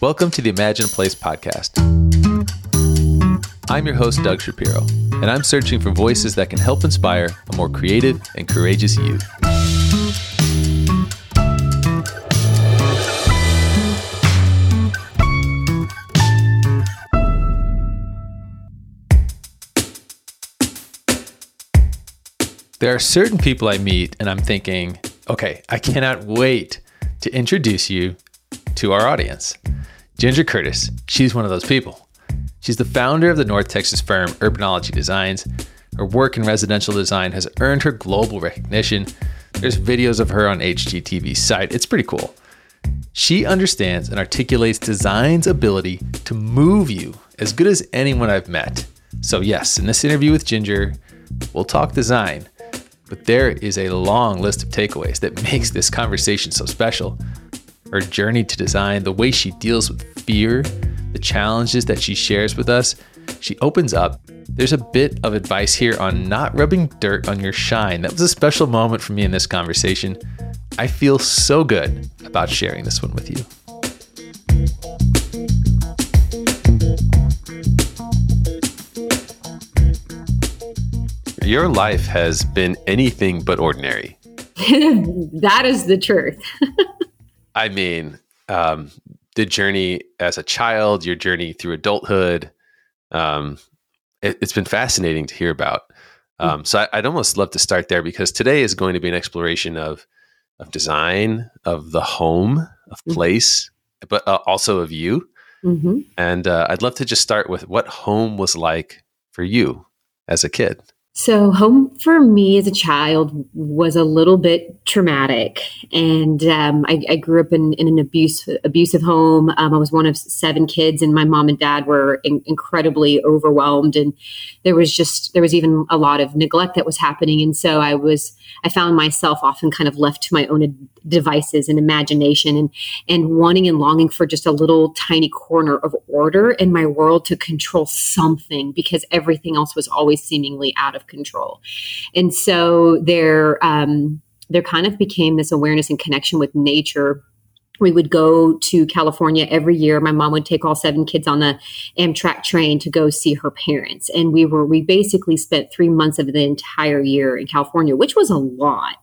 Welcome to the Imagine Place podcast. I'm your host, Doug Shapiro, and I'm searching for voices that can help inspire a more creative and courageous youth. There are certain people I meet, and I'm thinking, okay, I cannot wait to introduce you to our audience. Ginger Curtis, she's one of those people. She's the founder of the North Texas firm Urbanology Designs. Her work in residential design has earned her global recognition. There's videos of her on HGTV's site. It's pretty cool. She understands and articulates design's ability to move you as good as anyone I've met. So, yes, in this interview with Ginger, we'll talk design, but there is a long list of takeaways that makes this conversation so special. Her journey to design, the way she deals with fear, the challenges that she shares with us, she opens up. There's a bit of advice here on not rubbing dirt on your shine. That was a special moment for me in this conversation. I feel so good about sharing this one with you. Your life has been anything but ordinary. that is the truth. I mean, um, the journey as a child, your journey through adulthood, um, it, has been fascinating to hear about. Hmm. Um, so I, would almost love to start there because today is going to be an exploration of of design, of the home, of mm-hmm. place, but uh, also of you. Mm-hmm. And uh, I'd love to just start with what home was like for you as a kid. So, home for me as a child was a little bit traumatic, and um, I, I, grew up in, in an abuse, abusive home. Um, I was one of seven kids, and my mom and dad were in, incredibly overwhelmed, and there was just there was even a lot of neglect that was happening, and so I was I found myself often kind of left to my own devices and imagination, and and wanting and longing for just a little tiny corner of order in my world to control something because everything else was always seemingly out of control. And so there, um, there kind of became this awareness and connection with nature we would go to California every year. My mom would take all seven kids on the Amtrak train to go see her parents. And we were, we basically spent three months of the entire year in California, which was a lot.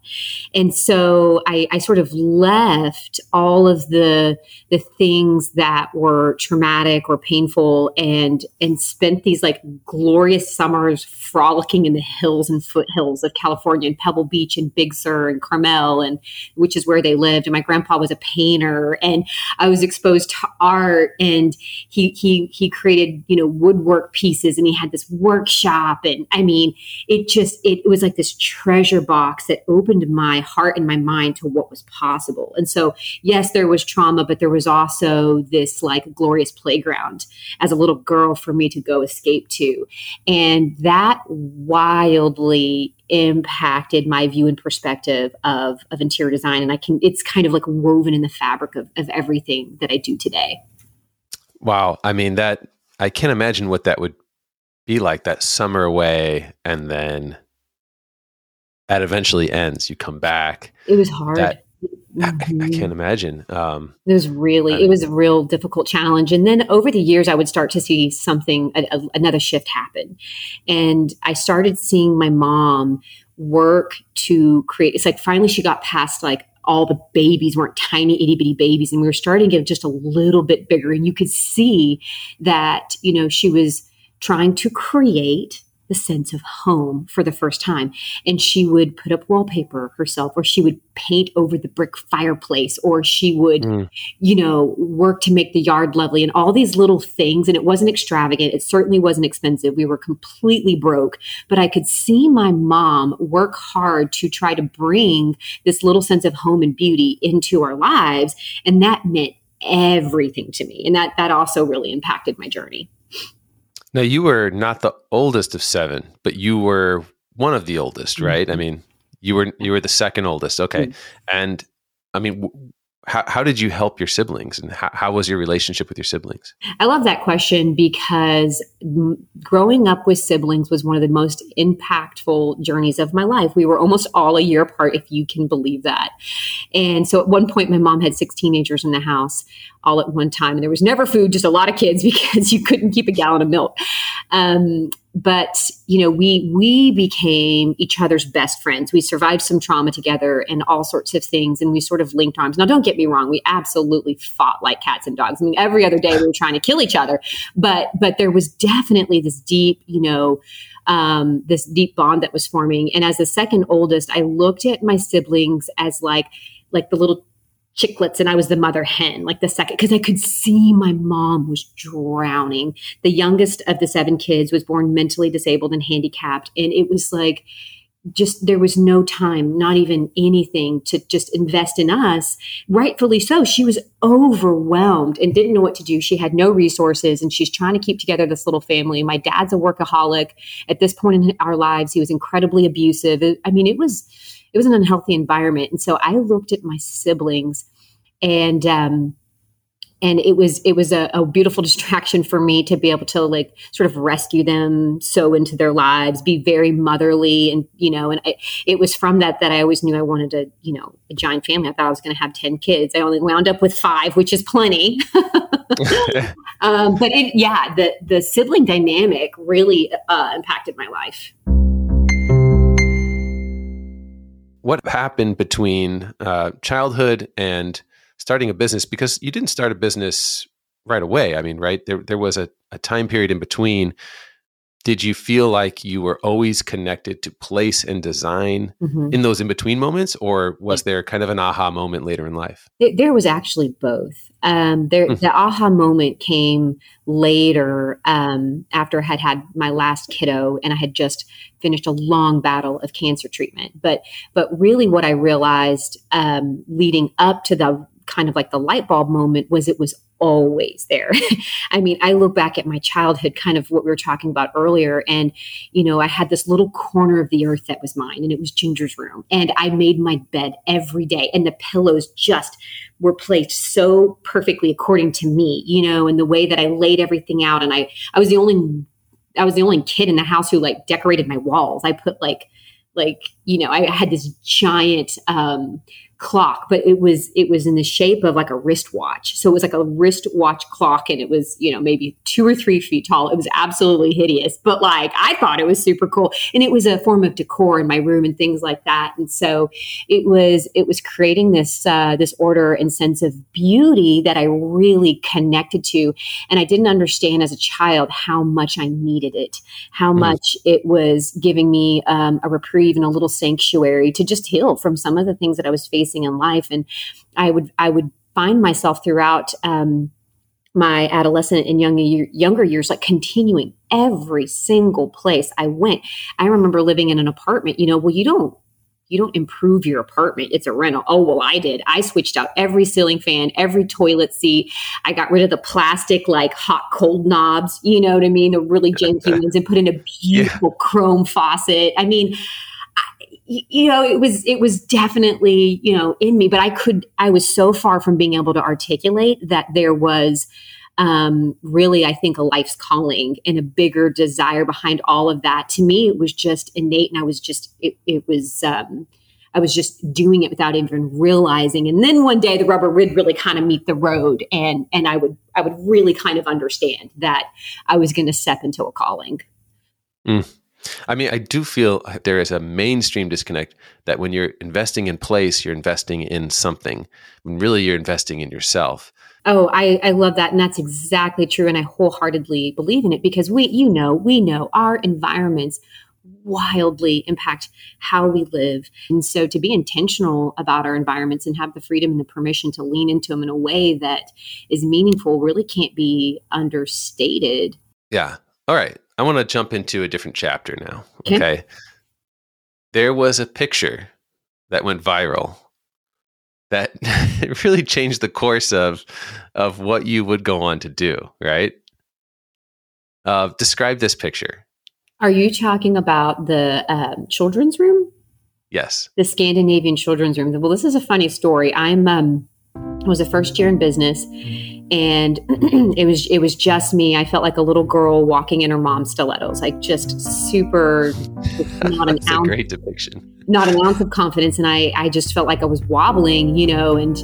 And so I, I sort of left all of the, the things that were traumatic or painful and, and spent these like glorious summers frolicking in the hills and foothills of California and Pebble Beach and Big Sur and Carmel and which is where they lived. And my grandpa was a painter and I was exposed to art and he he he created, you know, woodwork pieces and he had this workshop and I mean, it just it, it was like this treasure box that opened my heart and my mind to what was possible. And so, yes, there was trauma, but there was also this like glorious playground as a little girl for me to go escape to. And that wildly impacted my view and perspective of, of interior design. And I can, it's kind of like woven in the fabric of, of everything that I do today. Wow. I mean, that, I can't imagine what that would be like that summer away and then that eventually ends. You come back. It was hard. That, mm-hmm. I, I, mm-hmm. can't imagine. Um, it was really, it was a real difficult challenge. And then over the years, I would start to see something, a, a, another shift happen. And I started seeing my mom work to create, it's like finally she got past like all the babies weren't tiny itty bitty babies and we were starting to get just a little bit bigger. And you could see that you know she was trying to create the sense of home for the first time. And she would put up wallpaper herself, or she would paint over the brick fireplace, or she would, mm. you know, work to make the yard lovely and all these little things. And it wasn't extravagant. It certainly wasn't expensive. We were completely broke, but I could see my mom work hard to try to bring this little sense of home and beauty into our lives. And that meant everything to me. And that, that also really impacted my journey. Now you were not the oldest of seven, but you were one of the oldest, right? Mm-hmm. I mean, you were you were the second oldest. Okay, mm-hmm. and I mean, w- how, how did you help your siblings and how, how was your relationship with your siblings? I love that question because growing up with siblings was one of the most impactful journeys of my life. We were almost all a year apart, if you can believe that. And so at one point, my mom had six teenagers in the house all at one time. And there was never food, just a lot of kids because you couldn't keep a gallon of milk. Um, but you know we we became each other's best friends. We survived some trauma together and all sorts of things and we sort of linked arms. Now don't get me wrong we absolutely fought like cats and dogs. I mean every other day we were trying to kill each other but but there was definitely this deep you know um, this deep bond that was forming. And as the second oldest i looked at my siblings as like like the little chicklets and I was the mother hen, like the second, because I could see my mom was drowning. The youngest of the seven kids was born mentally disabled and handicapped. And it was like, just there was no time, not even anything to just invest in us. Rightfully so. She was overwhelmed and didn't know what to do. She had no resources and she's trying to keep together this little family. My dad's a workaholic. At this point in our lives, he was incredibly abusive. I mean, it was it was an unhealthy environment. And so I looked at my siblings and um and it was it was a, a, beautiful distraction for me to be able to like sort of rescue them so into their lives be very motherly and you know and I, it was from that that i always knew i wanted a you know a giant family. I thought i was going to have 10 kids. I only wound up with five which is plenty. Um, but it yeah the the sibling dynamic really uh, impacted my life what happened between uh, childhood and starting a business? Because you didn't start a business right away. I mean, right there there was a, a time period in between. Did you feel like you were always connected to place and design mm-hmm. in those in between moments, or was there kind of an aha moment later in life? There was actually both. Um, there, mm. the aha moment came later um, after I had had my last kiddo, and I had just finished a long battle of cancer treatment. But but really, what I realized um, leading up to the kind of like the light bulb moment was it was always there. I mean, I look back at my childhood, kind of what we were talking about earlier, and you know, I had this little corner of the earth that was mine, and it was Ginger's room, and I made my bed every day, and the pillows just were placed so perfectly according to me, you know, and the way that I laid everything out, and I I was the only I was the only kid in the house who like decorated my walls. I put like like you know I had this giant um clock but it was it was in the shape of like a wristwatch. So it was like a wristwatch clock and it was you know maybe two or three feet tall. It was absolutely hideous but like i thought it was super cool. And it was a form of decor in my room and things like that. And so it was it was creating this uh, this order and sense of beauty that i really connected to. And i didn't understand as a child how much i needed it how mm. much it was giving me um, a reprieve and a little sanctuary to just heal from some of the things that i was facing facing in life. And I would I would find myself throughout um, my adolescent and young younger years, like continuing every single place I went. I remember living in an apartment. You know, well, you don't you don't improve your apartment. It's a rental. Oh, well, I did. I switched out every ceiling fan, every toilet seat. I got rid of the plastic, like hot cold knobs, you know what I mean? The really janky ones and put in a beautiful yeah. chrome faucet. I mean, you know it was it was definitely you know in me but i could i was so far from being able to articulate that there was um, really i think a life's calling and a bigger desire behind all of that. To me it was just innate and i was just it, it was um, i was just doing it without even realizing. And then one day the rubber would really kind of meet the road and and i would i would really kind of understand that i was going to step into a calling. Mm. I mean, I do feel there is a mainstream disconnect that when you're investing in place, you're investing in something. When really you're investing in yourself. Oh, I, I love that. And that's exactly true. And I wholeheartedly believe in it because we, you know, we know our environments wildly impact how we live. And so to be intentional about our environments and have the freedom and the permission to lean into them in a way that is meaningful really can't be understated. Yeah. All right. I want to jump into a different chapter now. Okay. okay. There was a picture that went viral that really changed the course of of what you would go on to do, right? Uh, describe this picture. Are you talking about the um, children's room? Yes. The Scandinavian children's room. Well, this is a funny story. I'm um, was the first year in business. And it was it was just me. I felt like a little girl walking in her mom's stilettos like just super not an ounce, great depiction. not an ounce of confidence. And i i just felt like i was wobbling you know and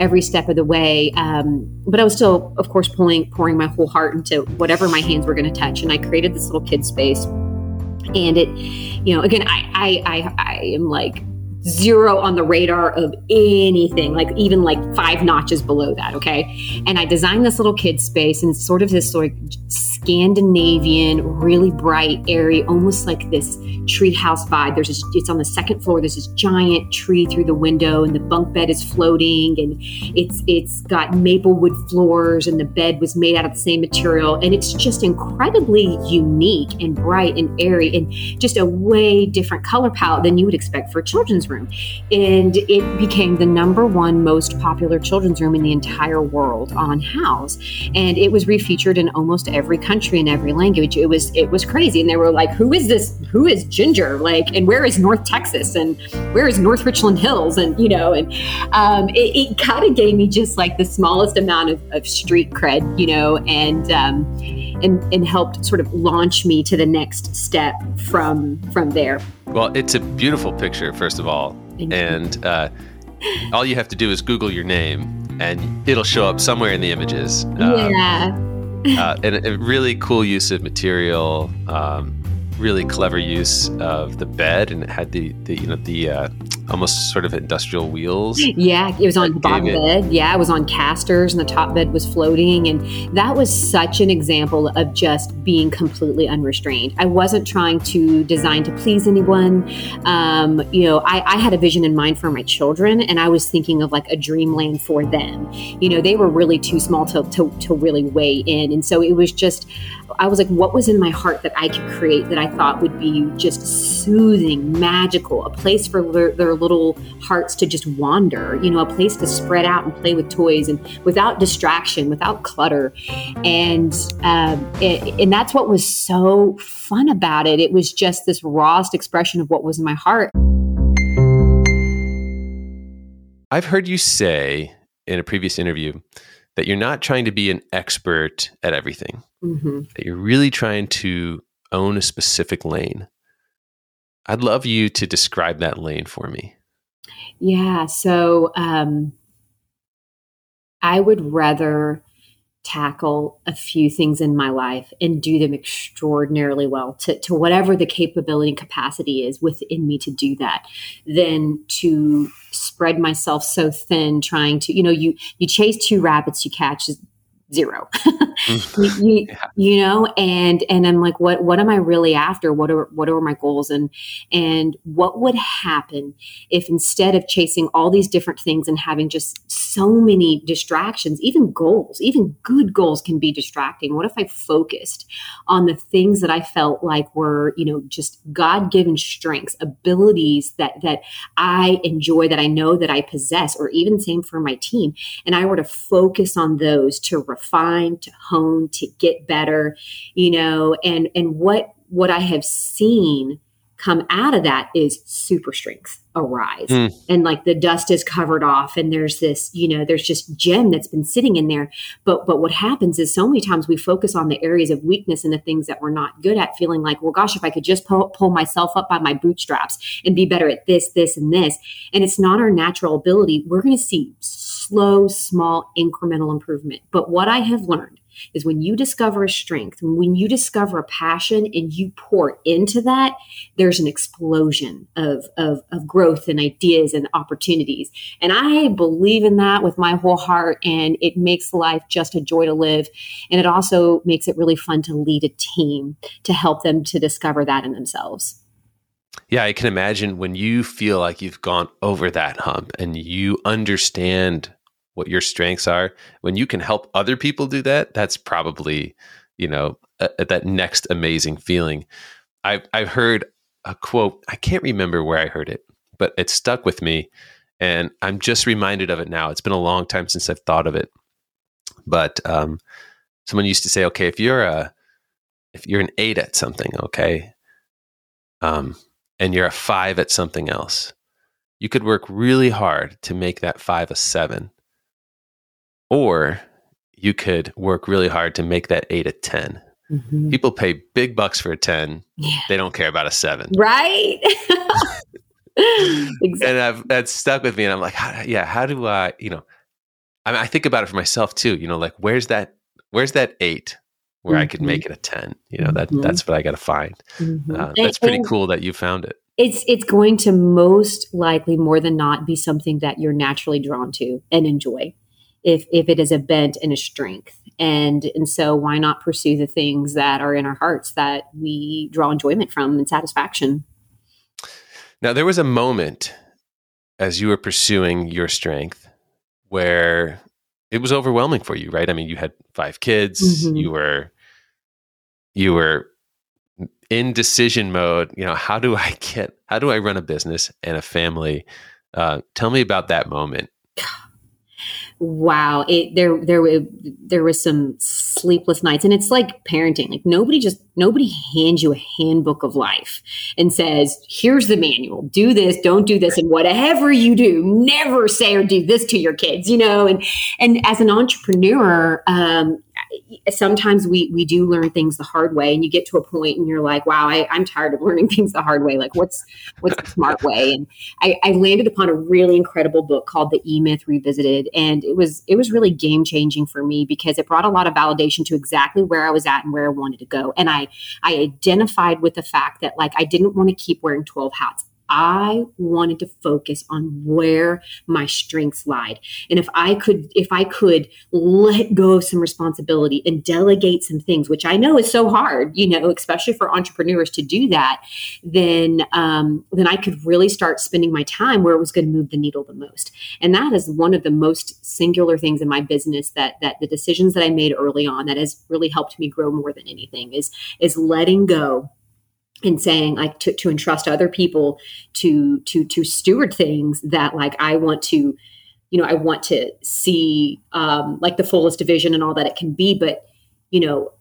every step of the way. Um, but i was still of course pulling pouring my whole heart into whatever my hands were going to touch. And i created this little kid space. And it you know again I, I i i am like zero on the radar of anything, like even like five notches below that. Okay. And I designed this little kid space and it's sort of this of Scandinavian, really bright, airy, almost like this treehouse vibe. There's this, it's on the second floor. There's this giant tree through the window, and the bunk bed is floating, and it's it's got maple wood floors, and the bed was made out of the same material, and it's just incredibly unique and bright and airy, and just a way different color palette than you would expect for a children's room. And it became the number one most popular children's room in the entire world on Houzz, and it was refeatured in almost every country in every language. It was it was crazy, and they were like, "Who is this? Who is Ginger? Like, and where is North Texas? And where is North Richland Hills? And you know, and um, it, it kind of gave me just like the smallest amount of, of street cred, you know, and um, and and helped sort of launch me to the next step from from there. Well, it's a beautiful picture, first of all, Thank and uh, all you have to do is Google your name, and it'll show up somewhere in the images. Um, yeah. uh, and a really cool use of material, um, really clever use of the bed, and it had the, the you know the uh, almost sort of industrial wheels. Yeah, it was on the bottom bed. Yeah, it was on casters, and the top bed was floating. And that was such an example of just being completely unrestrained. I wasn't trying to design to please anyone. Um, you know, I, I had a vision in mind for my children, and I was thinking of like a dreamland for them. You know, they were really too small to, to, to really weigh in. And so it was just, I was like, what was in my heart that I could create that I thought would be just soothing, magical, a place for their, their little hearts to just wander, you know, a place to spread out and play with toys and without distraction, without clutter. And, um, it, and that's what was so fun about it. It was just this rawest expression of what was in my heart. I've heard you say in a previous interview that you're not trying to be an expert at everything, mm-hmm. that you're really trying to own a specific lane. I'd love you to describe that lane for me. Yeah. So um, I would rather tackle a few things in my life and do them extraordinarily well to, to whatever the capability and capacity is within me to do that than to spread myself so thin trying to you know you you chase two rabbits you catch zero mm-hmm. you, yeah. you, know and and i'm like what what am i really after what are what are my goals and and what would happen if instead of chasing all these different things and having just so many distractions even goals even good goals can be distracting what if i focused on the things that i felt like were you know just god-given strengths abilities that that i enjoy that i know that i possess or even same for my team and i were to focus on those to refine, to hone, to get better, you know, and and what what I have seen come out of that is super strength arise mm. and like the dust is covered off and there's this you know there's just gem that's been sitting in there but but what happens is so many times we focus on the areas of weakness and the things that we're not good at feeling like well gosh if i could just pull, pull myself up by my bootstraps and be better at this this and this and it's not our natural ability we're going to see slow small incremental improvement but what i have learned is when you discover a strength, when you discover a passion and you pour into that, there's an explosion of, of, of growth and ideas and opportunities. And I believe in that with my whole heart. And it makes life just a joy to live. And it also makes it really fun to lead a team to help them to discover that in themselves. Yeah, I can imagine when you feel like you've gone over that hump and you understand what your strengths are when you can help other people do that that's probably you know a, a, that next amazing feeling. I've i've heard a quote i can't remember where i heard it but it stuck with me and i'm just reminded of it now. It's been a long time since i've thought of it. But um, someone used to say okay if you're a if you're an eight at something okay um, and you're a five at something else you could work really hard to make that five a seven or you could work really hard to make that eight a 10. Mm-hmm. People pay big bucks for a 10. Yeah. They don't care about a seven. Right. exactly. And I've, that's stuck with me. And I'm like, how, yeah, how do I, you know, I, mean, I think about it for myself too, you know, like where's that, where's that eight where mm-hmm. I could make mm-hmm. it a 10, you know, that, mm-hmm. that's what I got to find. Mm-hmm. Uh, that's pretty and, cool that you found it. It's, it's going to most likely more than not be something that you're naturally drawn to and enjoy if, if it is a bent and a strength. And, and so why not pursue the things that are in our hearts that we draw enjoyment from and satisfaction? Now, there was a moment as you were pursuing your strength where it was overwhelming for you, right? I mean, you had five kids, mm-hmm. you were you were in decision mode. You know, how do I get how do I run a business and a family? Uh, tell me about that moment wow it there there there was some sleepless nights and it's like parenting like nobody just nobody hands you a handbook of life and says here's the manual do this don't do this and whatever you do never say or do this to your kids you know and and as an entrepreneur um sometimes we we do learn things the hard way and you get to a point and you're like wow I, i'm tired of learning things the hard way. Like what's what's the smart way? And I, I landed upon a really incredible book called the e-myth revisited and it was it was really game changing for me because it brought a lot of validation to exactly where i was at and where i wanted to go. And i i identified with the fact that like i didn't want to keep wearing 12 hats I wanted to focus on where my strengths lied. And if I could, if I could let go of some responsibility and delegate some things, which I know is so hard, you know, especially for entrepreneurs to do that, then um, then I could really start spending my time where it was going to move the needle the most. And that is one of the most singular things in my business that that the decisions that I made early on that has really helped me grow more than anything is is letting go and saying like to, to entrust other people to to to steward things that like i want to you know i want to see um like the fullest division and all that it can be. But you know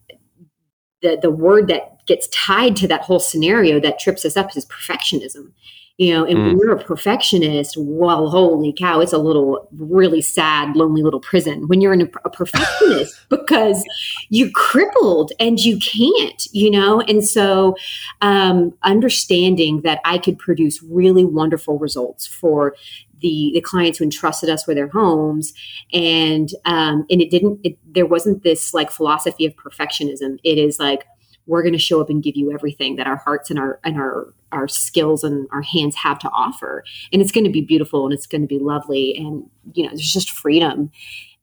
the the word that gets tied to that whole scenario that trips us up is perfectionism you know and mm. when you're a perfectionist well holy cow it's a little really sad lonely little prison when you're in a, a perfectionist because you're crippled and you can't you know and so um, understanding that i could produce really wonderful results for the, the clients who entrusted us with their homes and um, and it didn't it, there wasn't this like philosophy of perfectionism it is like we're going to show up and give you everything that our hearts and our and our our skills and our hands have to offer. And it's going to be beautiful and it's going to be lovely. And you know there's just freedom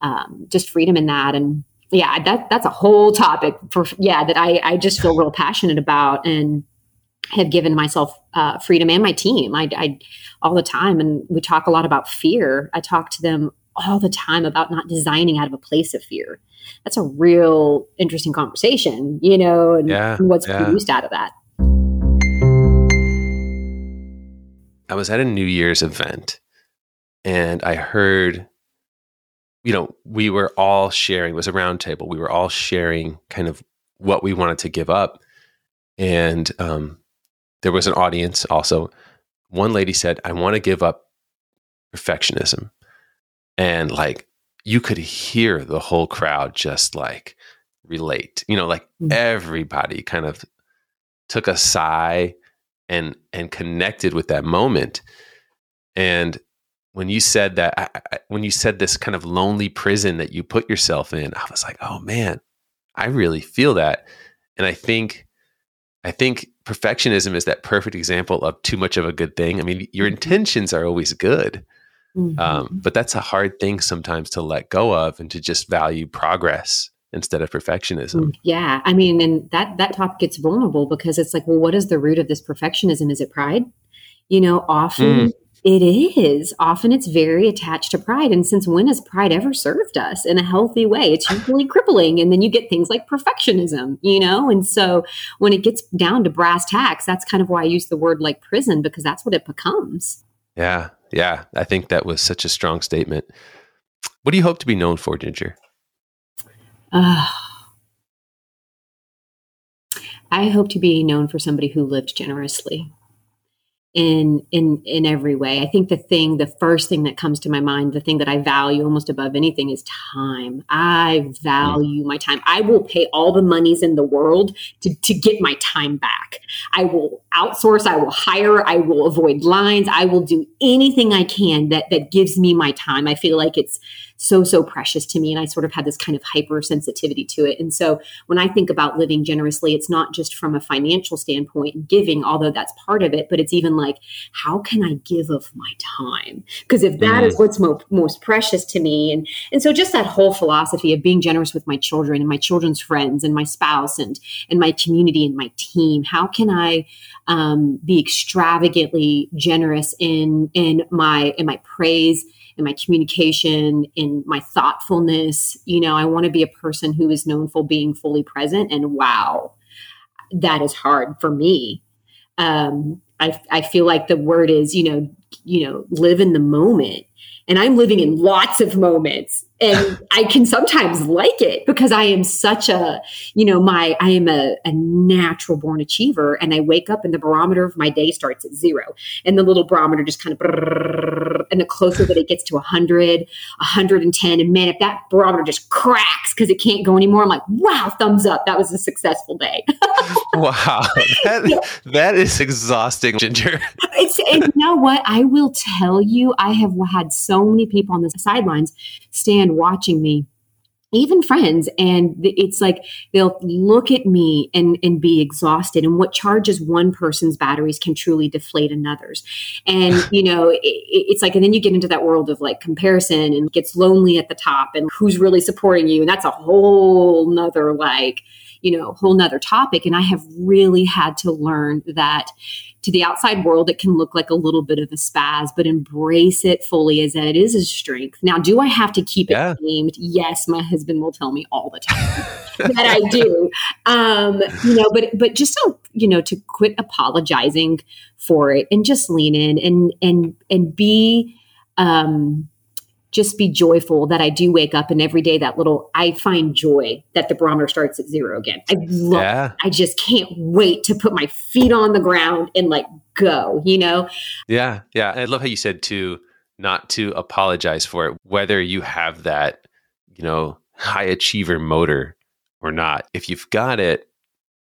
um, just freedom in that. And yeah that that's a whole topic for yeah that i i just feel real passionate about and have given myself uh, freedom and my team. I, I all the time. And we talk a lot about fear. I talk to them all the time about not designing out of a place of fear that's a real interesting conversation, you know, and, yeah, what's yeah. produced out of that. I was at a New Year's event and I heard, you know, we were all sharing, it was a roundtable. We were all sharing kind of what we wanted to give up. And um, there was an audience also. One lady said, I want to give up perfectionism. And like you could hear the whole crowd just like relate. You know, like mm-hmm. everybody kind of took a sigh and and connected with that moment. And when you said that, I, I, when you said this kind of lonely prison that you put yourself in, I was like, oh man, I really feel that. And I think, I think perfectionism is that perfect example of too much of a good thing. I mean, your mm-hmm. intentions are always good, Mm-hmm. Um, but that's a hard thing sometimes to let go of and to just value progress instead of perfectionism. Mm, yeah. I mean, and that that topic gets vulnerable because it's like, well, what is the root of this perfectionism? Is it pride? You know, often mm. it is. Often it's very attached to pride. And since when has pride ever served us in a healthy way? It's usually crippling. And then you get things like perfectionism, you know? And so when it gets down to brass tacks, that's kind of why I use the word like prison because that's what it becomes. Yeah. Yeah, I think that was such a strong statement. What do you hope to be known for, Ginger? Uh, I hope to be known for somebody who lived generously. In in in every way. I think the thing, the first thing that comes to my mind, the thing that I value almost above anything is time. I value my time. I will pay all the monies in the world to to get my time back. I will outsource, I will hire, I will avoid lines, I will do anything I can that that gives me my time. I feel like it's so so precious to me and I sort of had this kind of hypersensitivity to it. And so when I think about living generously, it's not just from a financial standpoint giving, although that's part of it, but it's even like how can I give of my time? Because if that mm. is what's mo- most precious to me and and so just that whole philosophy of being generous with my children and my children's friends and my spouse and and my community and my team, how can I um, be extravagantly generous in in my in my praise in my communication in my thoughtfulness. You know i want to be a person who is known for being fully present and wow that is hard for me. Um, I, I feel like the word is you know you know live in the moment. And I'm living in lots of moments and I can sometimes like it because I am such a, you know, my, I am a, a, natural born achiever and I wake up and the barometer of my day starts at zero and the little barometer just kind of, and the closer that it gets to 100, 110, and man, if that barometer just cracks because it can't go anymore, I'm like, wow, thumbs up. That was a successful day. wow. That, that is exhausting, Ginger. It's, and you know what? I will tell you, I have had so many people on the sidelines stand watching me even friends and it's like they'll look at me and and be exhausted and what charges one person's batteries can truly deflate another's. And you know it, it's like and then you get into that world of like comparison and gets lonely at the top and who's really supporting you and that's a whole nother like you know whole nother topic and i have really had to learn that to the outside world, it can look like a little bit of a spaz, but embrace it fully as that it is a strength. Now, do I have to keep yeah. it named? Yes, my husband will tell me all the time that I do. Um, you know, but but just so you know to quit apologizing for it and just lean in and and and be um just be joyful that I do wake up and every day that little I find joy that the barometer starts at zero again. I love yeah. I just can't wait to put my feet on the ground and like go, you know? Yeah. Yeah. I love how you said to not to apologize for it, whether you have that, you know, high achiever motor or not. If you've got it,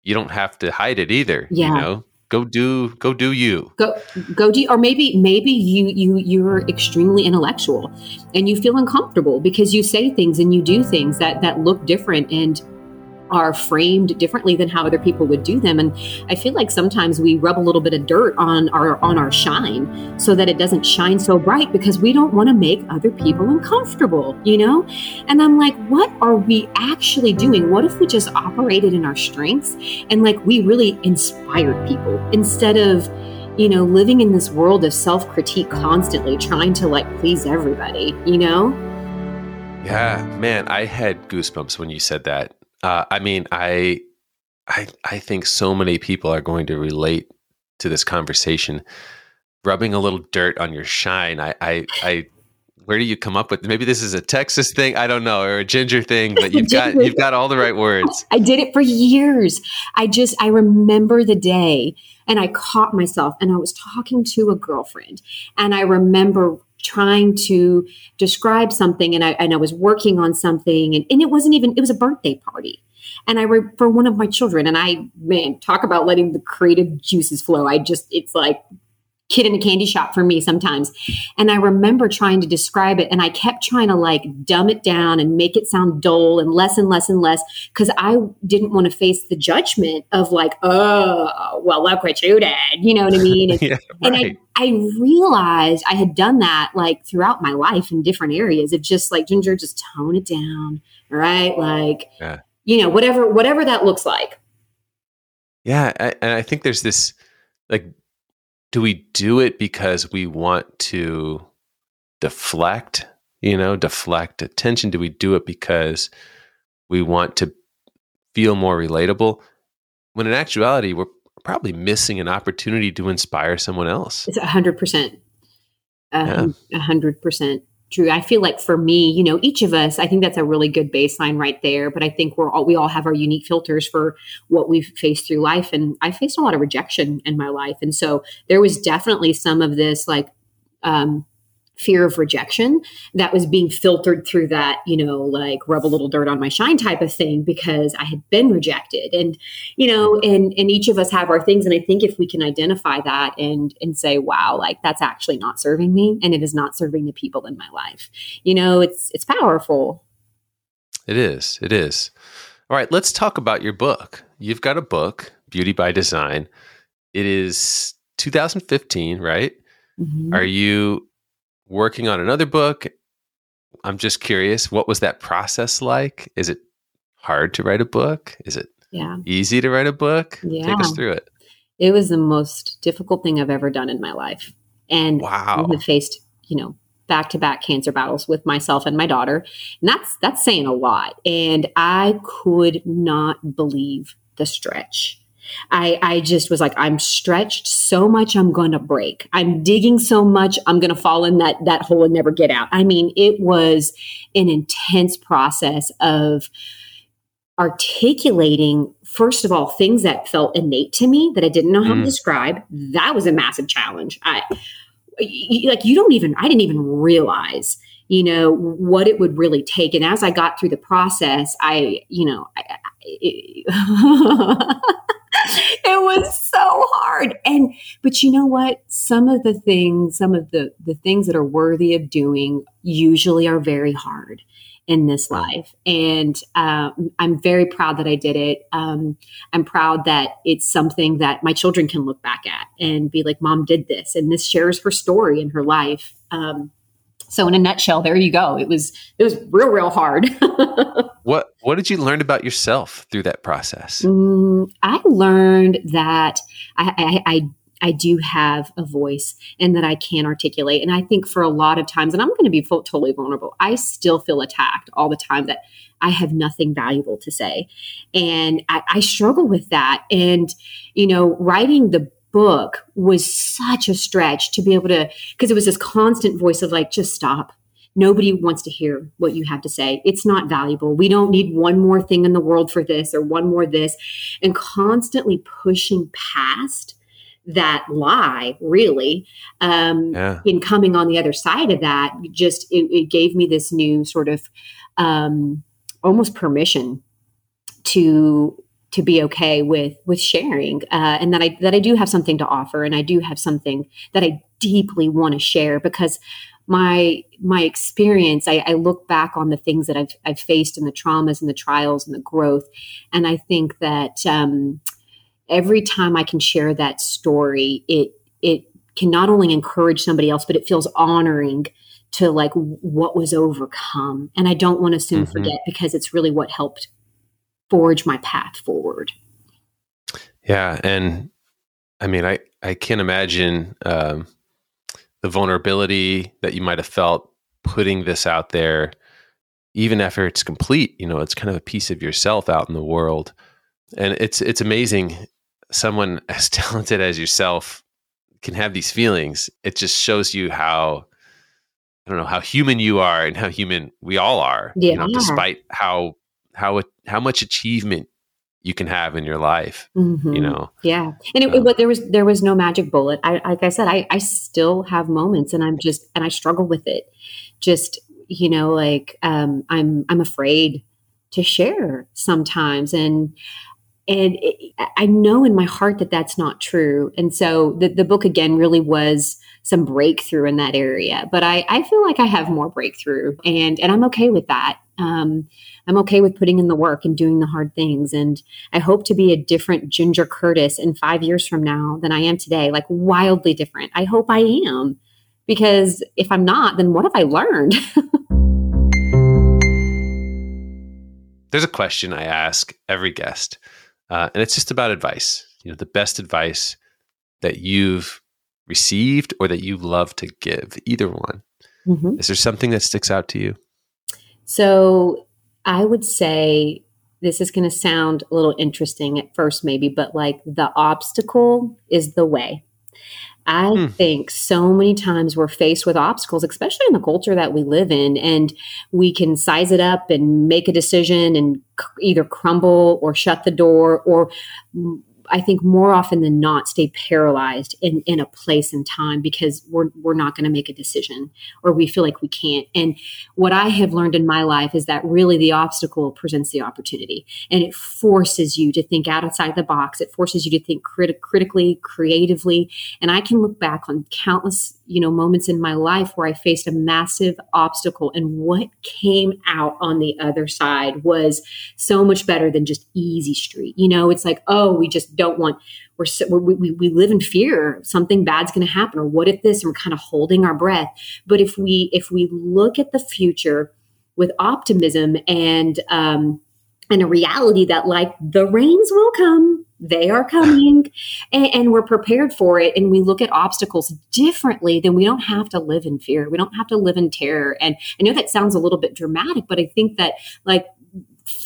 you don't have to hide it either. Yeah. You know, go do go do you. Go go do or maybe maybe you you you're extremely intellectual and you feel uncomfortable because you say things and you do things that that look different and are framed differently than how other people would do them. And i feel like sometimes we rub a little bit of dirt on our on our shine so that it doesn't shine so bright because we don't want to make other people uncomfortable you know? And i'm like what are we actually doing? What if we just operated in our strengths and like we really inspired people instead of you know living in this world of self-critique constantly trying to like please everybody you know? Yeah man i had goosebumps when you said that uh, I mean, I, I, I think so many people are going to relate to this conversation. Rubbing a little dirt on your shine. I, I, I where do you come up with maybe this is a texas thing i don't know or a ginger thing but you've got you've got all the right words i did it for years i just i remember the day and i caught myself and i was talking to a girlfriend and i remember trying to describe something and I, and I was working on something and, and it wasn't even it was a birthday party. And I re- for one of my children and I man talk about letting the creative juices flow. I just it's like kid in a candy shop for me sometimes. And I remember trying to describe it and I kept trying to like dumb it down and make it sound dull and less and less and less because I didn't want to face the judgment of like, oh, well, look what you did. You know what I mean? And, yeah, right. and I, I realized I had done that like throughout my life in different areas of just like Ginger, just tone it down. Right. Like, yeah. you know, whatever, whatever that looks like. Yeah. I, and I think there's this like do we do it because we want to deflect, you know, deflect attention? Do we do it because we want to feel more relatable? When in actuality, we're probably missing an opportunity to inspire someone else. It's 100%. Um, yeah. 100%. Drew, I feel like for me, you know, each of us, I think that's a really good baseline right there. But I think we're all we all have our unique filters for what we've faced through life. And I faced a lot of rejection in my life. And so there was definitely some of this like um fear of rejection that was being filtered through that, you know, like rub a little dirt on my shine type of thing because I had been rejected. And, you know, and and each of us have our things. And I think if we can identify that and and say, wow, like that's actually not serving me and it is not serving the people in my life, you know, it's it's powerful. It is. It is. All right, let's talk about your book. You've got a book, Beauty by Design. It is 2015, right? Mm-hmm. Are you working on another book. I'm just curious, what was that process like? Is it hard to write a book? Is it yeah. easy to write a book? Yeah. Take us through it. It was the most difficult thing I've ever done in my life. And wow. I have faced, you know, back to back cancer battles with myself and my daughter. And that's that's saying a lot. And I could not believe the stretch. I, I just was like, I'm stretched so much, I'm going to break. I'm digging so much, I'm going to fall in that, that hole and never get out. I mean, it was an intense process of articulating, first of all, things that felt innate to me that I didn't know how mm. to describe. That was a massive challenge. I, like, you don't even, I didn't even realize you know what it would really take and as i got through the process i you know I, it, it was so hard and but you know what some of the things some of the the things that are worthy of doing usually are very hard in this life and uh, i'm very proud that i did it um, i'm proud that it's something that my children can look back at and be like mom did this and this shares her story in her life um, so in a nutshell, there you go. It was it was real real hard. what what did you learn about yourself through that process? Mm, I learned that I, I, I I do have a voice and that I can articulate. And I think for a lot of times, and I'm going to be totally vulnerable, I still feel attacked all the time that I have nothing valuable to say. And I, I struggle with that. And, you know, writing the book was such a stretch to be able to, because it was this constant voice of like, just stop. Nobody wants to hear what you have to say. It's not valuable. We don't need one more thing in the world for this or one more this. And constantly pushing past that lie really um yeah. in coming on the other side of that just it, it gave me this new sort of um almost permission to to be okay with with sharing uh, and that I that I do have something to offer and I do have something that I deeply want to share because my my experience I, I, look back on the things that I've I've faced and the traumas and the trials and the growth and I think that um, every time I can share that story it it can not only encourage somebody else but it feels honoring to like what was overcome and I don't want to soon mm-hmm. forget because it's really what helped forge my path forward. Yeah, and I mean, I I can't imagine um, the vulnerability that you might have felt putting this out there, even after it's complete. You know, it's kind of a piece of yourself out in the world, and it's it's amazing. Someone as talented as yourself can have these feelings. It just shows you how I don't know how human you are and how human we all are. Yeah. You know, despite how how how much achievement you can have in your life mm-hmm. you know yeah and it, um, it, there was there was no magic bullet I, like i said I, I still have moments and i'm just and i struggle with it just you know like um i'm i'm afraid to share sometimes and and it, i know in my heart that that's not true and so the, the book again really was some breakthrough in that area but i i feel like i have more breakthrough and and i'm okay with that um, I'm okay with putting in the work and doing the hard things. And I hope to be a different Ginger Curtis in five years from now than I am today, like wildly different. I hope I am. Because if I'm not, then what have I learned? There's a question I ask every guest, uh, and it's just about advice. You know, the best advice that you've received or that you love to give, either one. Mm-hmm. Is there something that sticks out to you? So I would say this is going to sound a little interesting at first, maybe, but like the obstacle is the way. I hmm. think so many times we're faced with obstacles, especially in the culture that we live in, and we can size it up and make a decision and either crumble or shut the door or I think more often than not stay paralyzed in, in a place and time because we're, we're not going to make a decision or we feel like we can't. And what I have learned in my life is that really the obstacle presents the opportunity and it forces you to think outside the box. It forces you to think crit- critically, creatively. And I can look back on countless you know moments in my life where i faced a massive obstacle and what came out on the other side was so much better than just easy street. You know it's like oh we just don't want we're, so, we we, we live in fear. Something bad's going to happen or what if this? And we're kind of holding our breath. But if we if we look at the future with optimism and um and a reality that like the rains will come they are coming and, and, we're prepared for it and we look at obstacles differently then we don't have to live in fear. We don't have to live in terror. And i know that sounds a little bit dramatic but i think that like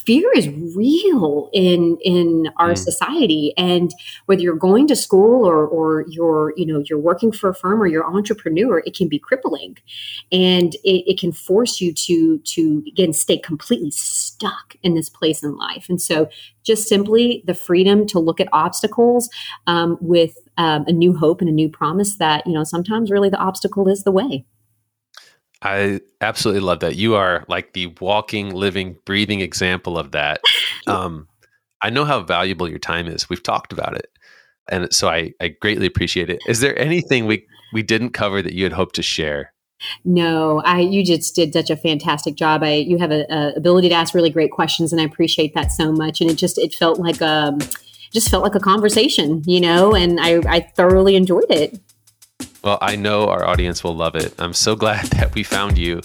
fear is real in in our mm. society. And whether you're going to school or or you're you know you're working for a firm or you're an entrepreneur it can be crippling. And it, it can force you to to again stay completely stuck in this place in life. And so just simply the freedom to look at obstacles um, with um, a new hope and a new promise that you know sometimes really the obstacle is the way I absolutely love that. You are like the walking, living, breathing example of that. Um, I know how valuable your time is. We've talked about it. And so I, I greatly appreciate it. Is there anything we, we didn't cover that you had hoped to share? No, I you just did such a fantastic job. I you have a, a ability to ask really great questions, and I appreciate that so much. And it just it felt like um just felt like a conversation, you know, and I I thoroughly enjoyed it. Well, I know our audience will love it. I'm so glad that we found you.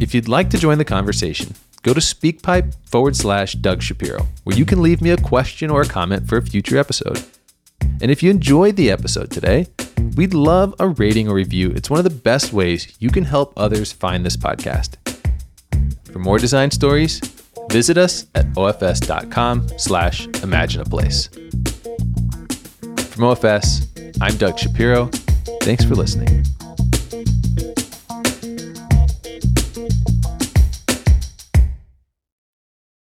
If you'd like to join the conversation, go to speakpipe forward slash Doug Shapiro, where you can leave me a question or a comment for a future episode. And if you enjoyed the episode today, we'd love a rating or review. It's one of the best ways you can help others find this podcast. For more design stories, Visit us at ofs.com slash imagine a place. From OFS, I'm Doug Shapiro. Thanks for listening.